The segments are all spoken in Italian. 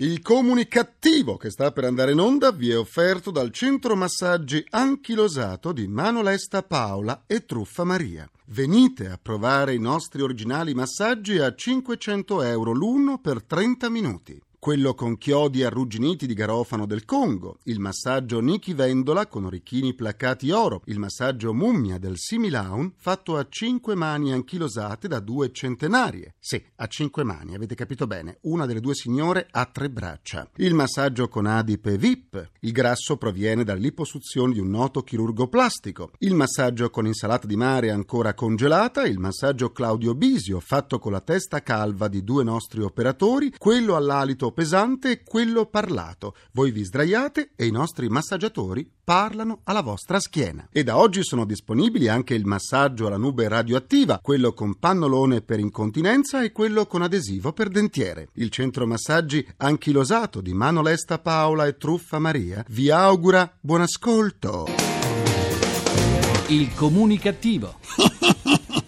Il comunicativo che sta per andare in onda vi è offerto dal centro massaggi anchilosato di Mano Lesta Paola e Truffa Maria. Venite a provare i nostri originali massaggi a 500 euro l'uno per 30 minuti quello con chiodi arrugginiti di garofano del Congo, il massaggio Niki Vendola con orecchini placcati oro, il massaggio mummia del Similaun fatto a cinque mani anchilosate da due centenarie. Sì, a cinque mani, avete capito bene, una delle due signore ha tre braccia. Il massaggio con adipe VIP, il grasso proviene dall'iposuzione di un noto chirurgo plastico, il massaggio con insalata di mare ancora congelata, il massaggio Claudio Bisio fatto con la testa calva di due nostri operatori, quello all'alito pesante e quello parlato. Voi vi sdraiate e i nostri massaggiatori parlano alla vostra schiena. E da oggi sono disponibili anche il massaggio alla nube radioattiva, quello con pannolone per incontinenza e quello con adesivo per dentiere. Il centro massaggi anchilosato di Mano Lesta Paola e Truffa Maria vi augura buon ascolto. Il comunicativo.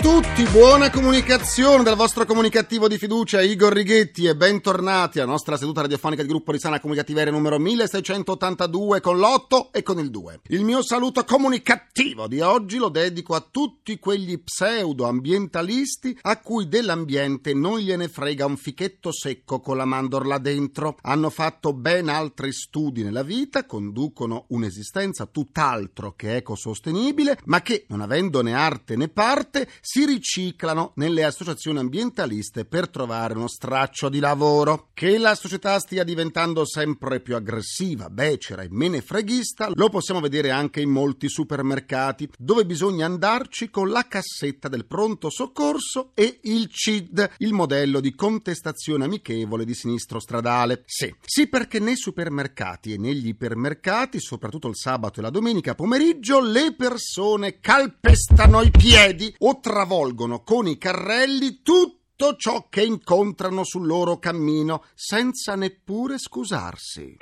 tutti, buona comunicazione dal vostro comunicativo di fiducia Igor Righetti e bentornati alla nostra seduta radiofonica di gruppo di sana comunicativeria numero 1682 con l'8 e con il 2. Il mio saluto comunicativo di oggi lo dedico a tutti quegli pseudo ambientalisti a cui dell'ambiente non gliene frega un fichetto secco con la mandorla dentro. Hanno fatto ben altri studi nella vita, conducono un'esistenza tutt'altro che ecosostenibile, ma che non avendone arte né parte si riciclano nelle associazioni ambientaliste per trovare uno straccio di lavoro. Che la società stia diventando sempre più aggressiva, becera e menefreghista lo possiamo vedere anche in molti supermercati, dove bisogna andarci con la cassetta del pronto soccorso e il CID, il modello di contestazione amichevole di sinistro stradale. Sì, sì perché nei supermercati e negli ipermercati, soprattutto il sabato e la domenica pomeriggio, le persone calpestano i piedi o travolgono con i carrelli tutto ciò che incontrano sul loro cammino senza neppure scusarsi.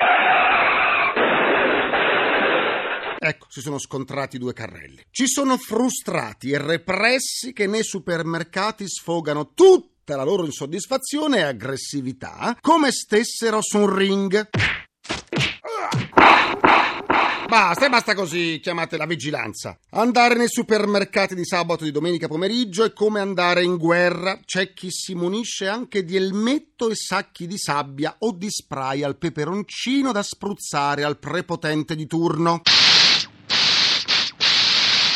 Ecco, si sono scontrati due carrelli. Ci sono frustrati e repressi che nei supermercati sfogano tutta la loro insoddisfazione e aggressività come stessero su un ring. Basta e basta così, chiamate la vigilanza. Andare nei supermercati di sabato e di domenica pomeriggio è come andare in guerra. C'è chi si munisce anche di elmetto e sacchi di sabbia o di spray al peperoncino da spruzzare al prepotente di turno.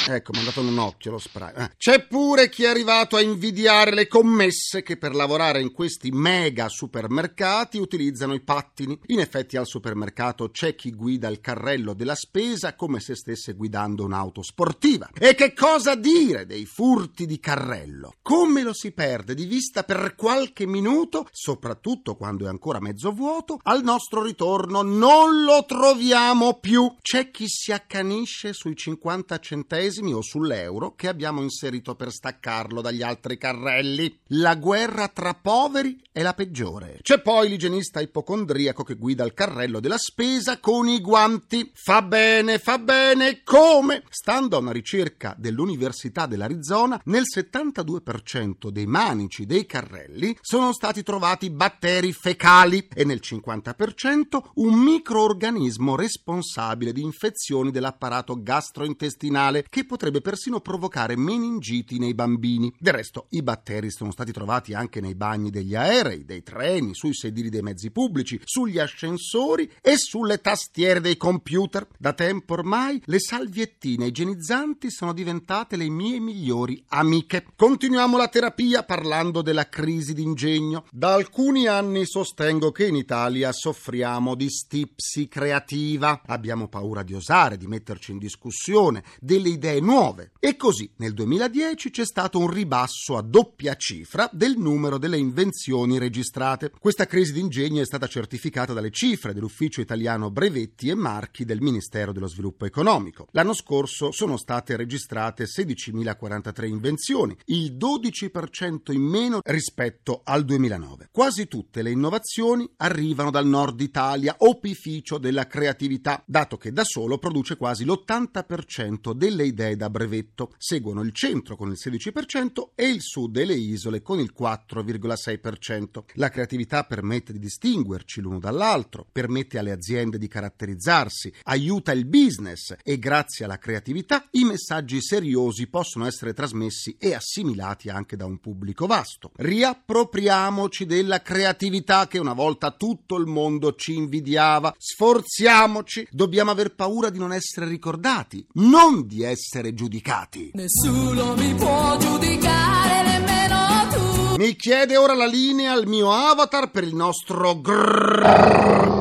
Ecco, mi ha dato un occhio lo spray. Eh. C'è pure chi è arrivato a invidiare le commesse che per lavorare in questi mega supermercati utilizzano i pattini. In effetti al supermercato c'è chi guida il carrello della spesa come se stesse guidando un'auto sportiva. E che cosa dire dei furti di carrello? Come lo si perde di vista per qualche minuto, soprattutto quando è ancora mezzo vuoto, al nostro ritorno non lo troviamo più. C'è chi si accanisce sui 50 centesimi centesimi o sull'euro che abbiamo inserito per staccarlo dagli altri carrelli. La guerra tra poveri è la peggiore. C'è poi l'igienista ipocondriaco che guida il carrello della spesa con i guanti. Fa bene, fa bene, come? Stando a una ricerca dell'Università dell'Arizona, nel 72% dei manici dei carrelli sono stati trovati batteri fecali e nel 50% un microorganismo responsabile di infezioni dell'apparato gastrointestinale che potrebbe persino provocare meningiti nei bambini. Del resto, i batteri sono stati trovati anche nei bagni degli aerei, dei treni, sui sedili dei mezzi pubblici, sugli ascensori e sulle tastiere dei computer. Da tempo ormai le salviettine igienizzanti sono diventate le mie migliori amiche. Continuiamo la terapia parlando della crisi d'ingegno. Da alcuni anni sostengo che in Italia soffriamo di stipsi creativa. Abbiamo paura di osare, di metterci in discussione, delle idee idee nuove. E così nel 2010 c'è stato un ribasso a doppia cifra del numero delle invenzioni registrate. Questa crisi d'ingegno è stata certificata dalle cifre dell'Ufficio Italiano Brevetti e Marchi del Ministero dello Sviluppo Economico. L'anno scorso sono state registrate 16.043 invenzioni, il 12% in meno rispetto al 2009. Quasi tutte le innovazioni arrivano dal nord Italia, opificio della creatività, dato che da solo produce quasi l'80% delle idee da brevetto. Seguono il centro con il 16% e il sud e le isole con il 4,6%. La creatività permette di distinguerci l'uno dall'altro, permette alle aziende di caratterizzarsi, aiuta il business e grazie alla creatività i messaggi seriosi possono essere trasmessi e assimilati anche da un pubblico vasto. Riappropriamoci della creatività che una volta tutto il mondo ci invidiava. Sforziamoci, dobbiamo aver paura di non essere ricordati, non di essere giudicati. Nessuno mi può giudicare, nemmeno tu. Mi chiede ora la linea al mio avatar per il nostro grrr.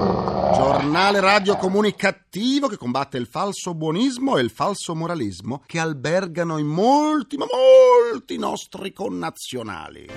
Giornale radio comunicativo che combatte il falso buonismo e il falso moralismo che albergano in molti, ma molti nostri connazionali.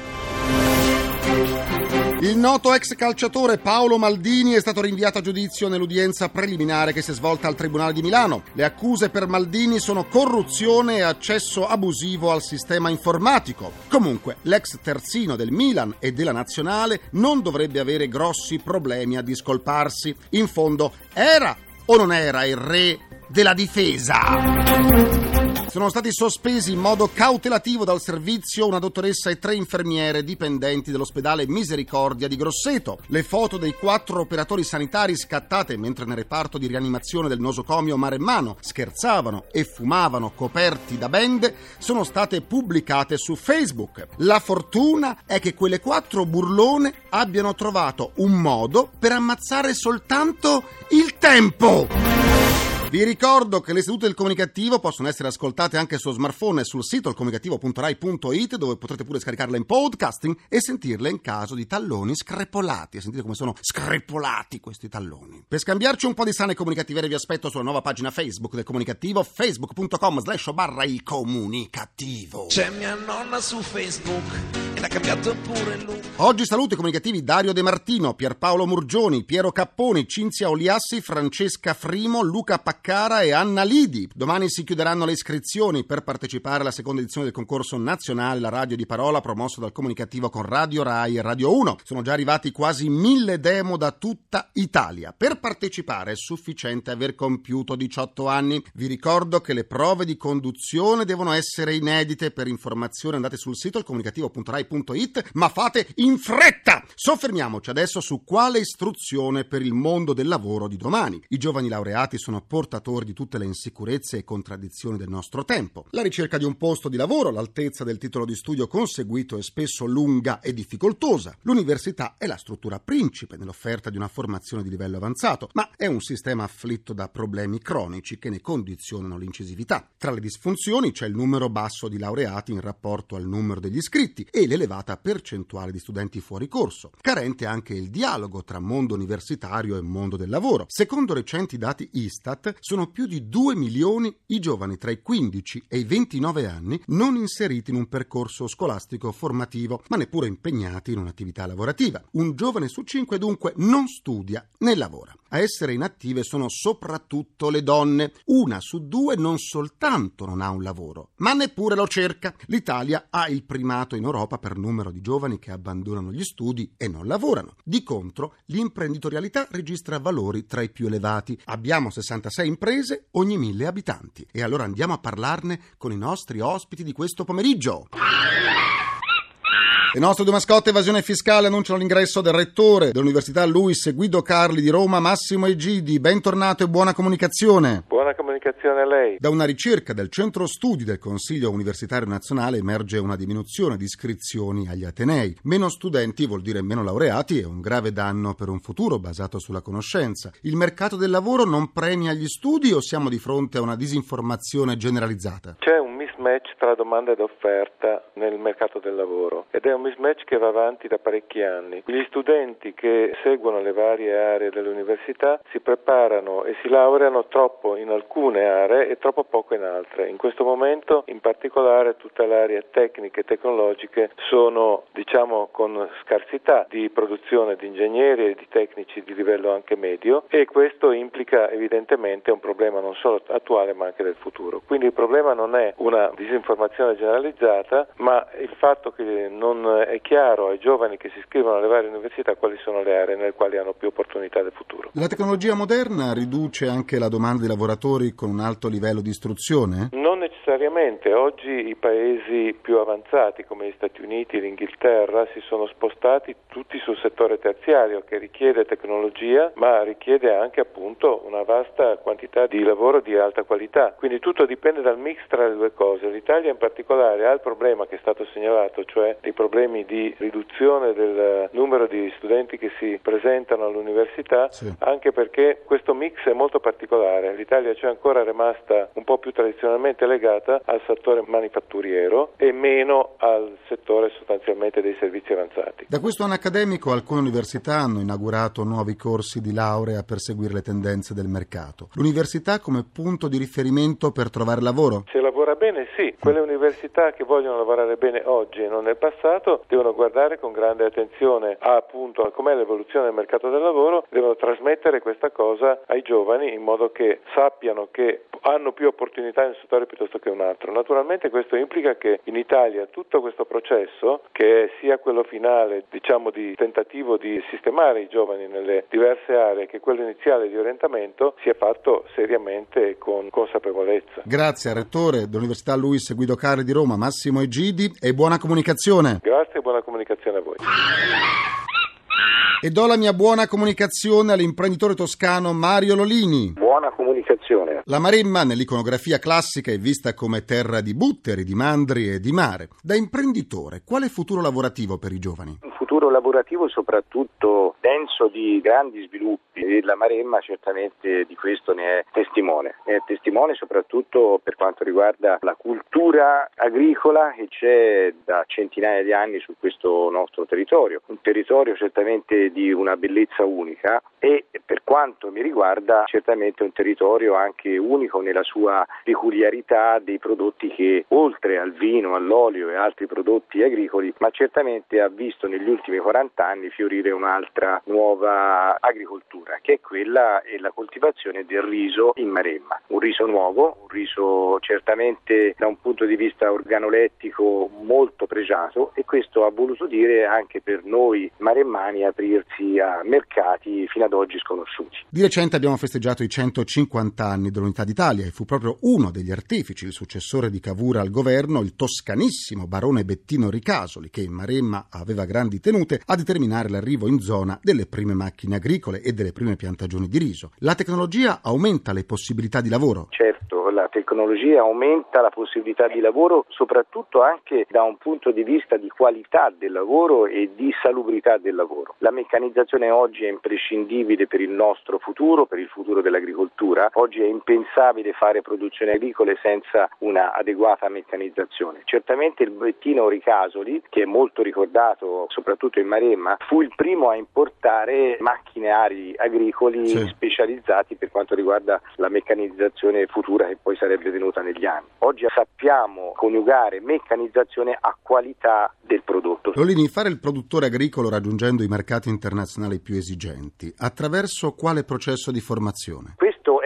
Il noto ex calciatore Paolo Maldini è stato rinviato a giudizio nell'udienza preliminare che si è svolta al Tribunale di Milano. Le accuse per Maldini sono corruzione e accesso abusivo al sistema informatico. Comunque, l'ex terzino del Milan e della Nazionale non dovrebbe avere grossi problemi a discolparsi. In fondo, era o non era il re della difesa? Sono stati sospesi in modo cautelativo dal servizio una dottoressa e tre infermiere dipendenti dell'ospedale Misericordia di Grosseto. Le foto dei quattro operatori sanitari scattate mentre nel reparto di rianimazione del nosocomio Maremmano scherzavano e fumavano coperti da bende sono state pubblicate su Facebook. La fortuna è che quelle quattro burlone abbiano trovato un modo per ammazzare soltanto il tempo. Vi ricordo che le sedute del comunicativo possono essere ascoltate anche sul smartphone e sul sito ilcomunicativo.rai.it dove potrete pure scaricarle in podcasting e sentirle in caso di talloni screpolati. E sentite come sono screpolati questi talloni. Per scambiarci un po' di sane comunicative vi aspetto sulla nuova pagina Facebook del comunicativo facebook.com slash barra il comunicativo. C'è mia nonna su Facebook e l'ha cambiato pure lui. Oggi saluto i comunicativi Dario De Martino, Pierpaolo Murgioni, Piero Capponi, Cinzia Oliassi, Francesca Frimo, Luca Pacchioni Cara e Anna Lidi. Domani si chiuderanno le iscrizioni per partecipare alla seconda edizione del concorso nazionale La Radio di Parola promosso dal comunicativo con Radio Rai e Radio 1. Sono già arrivati quasi mille demo da tutta Italia. Per partecipare è sufficiente aver compiuto 18 anni. Vi ricordo che le prove di conduzione devono essere inedite. Per informazioni andate sul sito ilcomunicativo.rai.it, ma fate in fretta! Soffermiamoci adesso su quale istruzione per il mondo del lavoro di domani. I giovani laureati sono portatori portatori di tutte le insicurezze e contraddizioni del nostro tempo. La ricerca di un posto di lavoro, l'altezza del titolo di studio conseguito è spesso lunga e difficoltosa. L'università è la struttura principe nell'offerta di una formazione di livello avanzato, ma è un sistema afflitto da problemi cronici che ne condizionano l'incisività. Tra le disfunzioni c'è il numero basso di laureati in rapporto al numero degli iscritti e l'elevata percentuale di studenti fuori corso. Carente anche il dialogo tra mondo universitario e mondo del lavoro. Secondo recenti dati Istat, sono più di 2 milioni i giovani tra i 15 e i 29 anni non inseriti in un percorso scolastico formativo, ma neppure impegnati in un'attività lavorativa. Un giovane su cinque dunque non studia né lavora. A essere inattive sono soprattutto le donne. Una su due non soltanto non ha un lavoro, ma neppure lo cerca. L'Italia ha il primato in Europa per numero di giovani che abbandonano gli studi e non lavorano. Di contro, l'imprenditorialità registra valori tra i più elevati. Abbiamo 66 imprese ogni mille abitanti. E allora andiamo a parlarne con i nostri ospiti di questo pomeriggio. Le nostre due mascotte evasione fiscale annunciano l'ingresso del rettore dell'Università Luis Guido Carli di Roma, Massimo Egidi. Bentornato e buona comunicazione. Buona comunicazione a lei. Da una ricerca del Centro Studi del Consiglio Universitario Nazionale emerge una diminuzione di iscrizioni agli Atenei. Meno studenti vuol dire meno laureati e un grave danno per un futuro basato sulla conoscenza. Il mercato del lavoro non premia gli studi o siamo di fronte a una disinformazione generalizzata? C'è un mismatch tra domanda ed offerta nel mercato del lavoro ed è un mismatch che va avanti da parecchi anni. Gli studenti che seguono le varie aree dell'università si preparano e si laureano troppo in alcune aree e troppo poco in altre. In questo momento in particolare tutte le aree tecniche e tecnologiche sono diciamo con scarsità di produzione di ingegneri e di tecnici di livello anche medio e questo implica evidentemente un problema non solo attuale ma anche del futuro. Quindi il problema non è una disinformazione generalizzata ma il fatto che non è chiaro ai giovani che si iscrivono alle varie università quali sono le aree nelle quali hanno più opportunità del futuro. La tecnologia moderna riduce anche la domanda di lavoratori con un alto livello di istruzione? Non necessariamente, oggi i paesi più avanzati come gli Stati Uniti e l'Inghilterra si sono spostati tutti sul settore terziario che richiede tecnologia ma richiede anche appunto una vasta quantità di lavoro di alta qualità. Quindi tutto dipende dal mix tra le due cose. L'Italia in particolare ha il problema che è stato segnalato, cioè dei problemi di riduzione del numero di studenti che si presentano all'università, Sì. anche perché questo mix è molto particolare. L'Italia c'è ancora rimasta un po' più tradizionalmente legata al settore manifatturiero e meno al settore sostanzialmente dei servizi avanzati. Da questo anno accademico alcune università hanno inaugurato nuovi corsi di laurea per seguire le tendenze del mercato. L'università come punto di riferimento per trovare lavoro? Se lavora bene, sì. Quelle università che vogliono lavorare bene oggi e non nel passato devono guardare con grande attenzione a, appunto a com'è l'evoluzione del mercato del lavoro, devono trasmettere questa cosa ai giovani in modo che sappiano che hanno più opportunità un settore piuttosto che un altro. Naturalmente questo implica che in Italia tutto questo processo, che è sia quello finale, diciamo di tentativo di sistemare i giovani nelle diverse aree, che quello iniziale di orientamento, sia fatto seriamente e con consapevolezza. Grazie al rettore dell'Università Luis Guido Carli di Roma, Massimo Egidi e buona comunicazione. Grazie e buona comunicazione a voi. E do la mia buona comunicazione all'imprenditore toscano Mario Lolini. Buona comunicazione. La Maremma nell'iconografia classica è vista come terra di butteri, di mandri e di mare. Da imprenditore, quale futuro lavorativo per i giovani? Un futuro lavorativo soprattutto denso di grandi sviluppi e la Maremma certamente di questo ne è testimone. Ne è testimone soprattutto per quanto riguarda la cultura agricola che c'è da centinaia di anni su questo nostro territorio. Un territorio certamente di una bellezza unica e per quanto mi riguarda certamente un territorio anche unico nella sua peculiarità dei prodotti che oltre al vino, all'olio e altri prodotti agricoli, ma certamente ha visto negli ultimi 40 anni fiorire un'altra nuova agricoltura che è quella e la coltivazione del riso in Maremma. Un riso nuovo, un riso certamente da un punto di vista organolettico molto pregiato e questo ha voluto dire anche per noi maremmani aprirsi a mercati fino ad oggi sconosciuti. Di recente abbiamo festeggiato i 150 anni dell'Unità d'Italia e fu proprio uno degli artefici, il successore di Cavour al governo, il toscanissimo barone Bettino Ricasoli, che in Maremma aveva grandi tenute a determinare l'arrivo in zona delle prime macchine agricole e delle prime piantagioni di riso. La tecnologia aumenta le possibilità di lavoro. Certo, la tecnologia aumenta la possibilità di lavoro soprattutto anche da un punto di vista di qualità del lavoro e di salubrità del lavoro. La meccanizzazione oggi è imprescindibile per il nostro futuro, per il futuro dell'agricoltura. Oggi è impensabile fare produzioni agricole senza una adeguata meccanizzazione. Certamente il Bettino Ricasoli, che è molto ricordato soprattutto in Maremma, fu il primo a importare macchinari agricoli Sì. specializzati per quanto riguarda la meccanizzazione futura che poi sarebbe venuta negli anni. Oggi sappiamo coniugare meccanizzazione a qualità del prodotto. Lolini, fare il produttore agricolo raggiungendo i mercati internazionali più esigenti, attraverso quale processo di formazione? Questo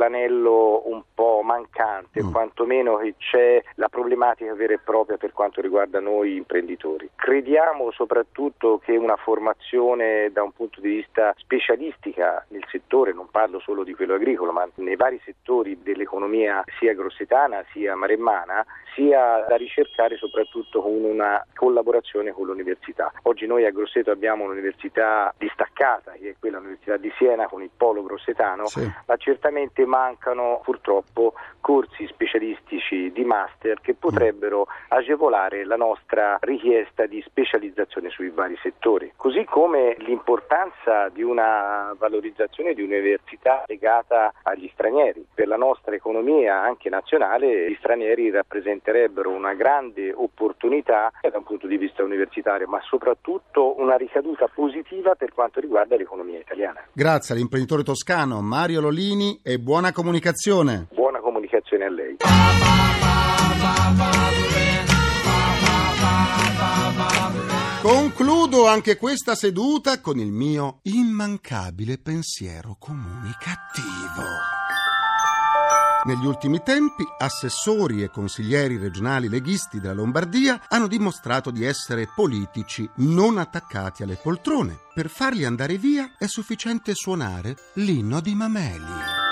è purtroppo l'anello un po' mancante, Mm. quantomeno che c'è la problematica vera e propria per quanto riguarda noi imprenditori. Crediamo soprattutto che una formazione da un punto di vista specialistica nel settore, non parlo solo di quello agricolo, ma nei vari settori dell'economia sia grossetana sia maremmana, sia da ricercare soprattutto con una collaborazione con l'università. Oggi noi a Grosseto abbiamo un'università distaccata, che è quella Università di Siena con il polo grossetano, Sì. ma certamente mancano purtroppo corsi specialistici master che potrebbero agevolare la nostra richiesta di specializzazione sui vari settori. Così come l'importanza di una valorizzazione di università legata agli stranieri. Per la nostra economia anche nazionale gli stranieri rappresenterebbero una grande opportunità da un punto di vista universitario, ma soprattutto una ricaduta positiva per quanto riguarda l'economia italiana. Grazie all'imprenditore toscano Mario Lolini e buona comunicazione. Buona comunicazione a lei. Concludo anche questa seduta con il mio immancabile pensiero comunicativo. Negli ultimi tempi, assessori e consiglieri regionali leghisti della Lombardia hanno dimostrato di essere politici non attaccati alle poltrone. Per farli andare via è sufficiente suonare l'inno di Mameli.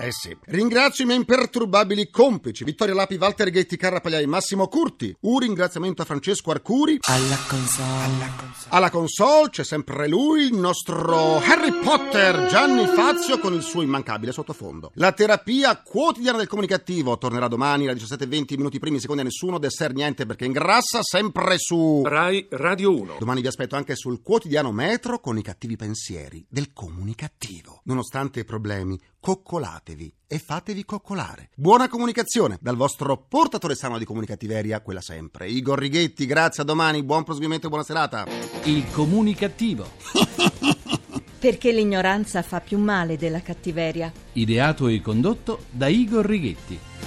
Eh sì. Ringrazio i miei imperturbabili complici, Vittorio Lapi, Walter Ghetti, Carra Pagliai, Massimo Curti. Un ringraziamento a Francesco Arcuri. Alla console. Alla console. Alla console c'è sempre lui, il nostro Harry Potter, Gianni Fazio, con il suo immancabile sottofondo. La terapia quotidiana del comunicativo tornerà domani alle 17.20 minuti primi, secondi a nessuno, dessert niente perché ingrassa, sempre su... Rai Radio 1. Domani vi aspetto anche sul quotidiano Metro con i cattivi pensieri del comunicativo. Nonostante i problemi, coccolatevi e fatevi coccolare. Buona comunicazione dal vostro portatore sano di comunicativeria, quella sempre. Igor Righetti, grazie, a domani, buon proseguimento e buona serata. Il comunicativo. Perché l'ignoranza fa più male della cattiveria. Ideato e condotto da Igor Righetti.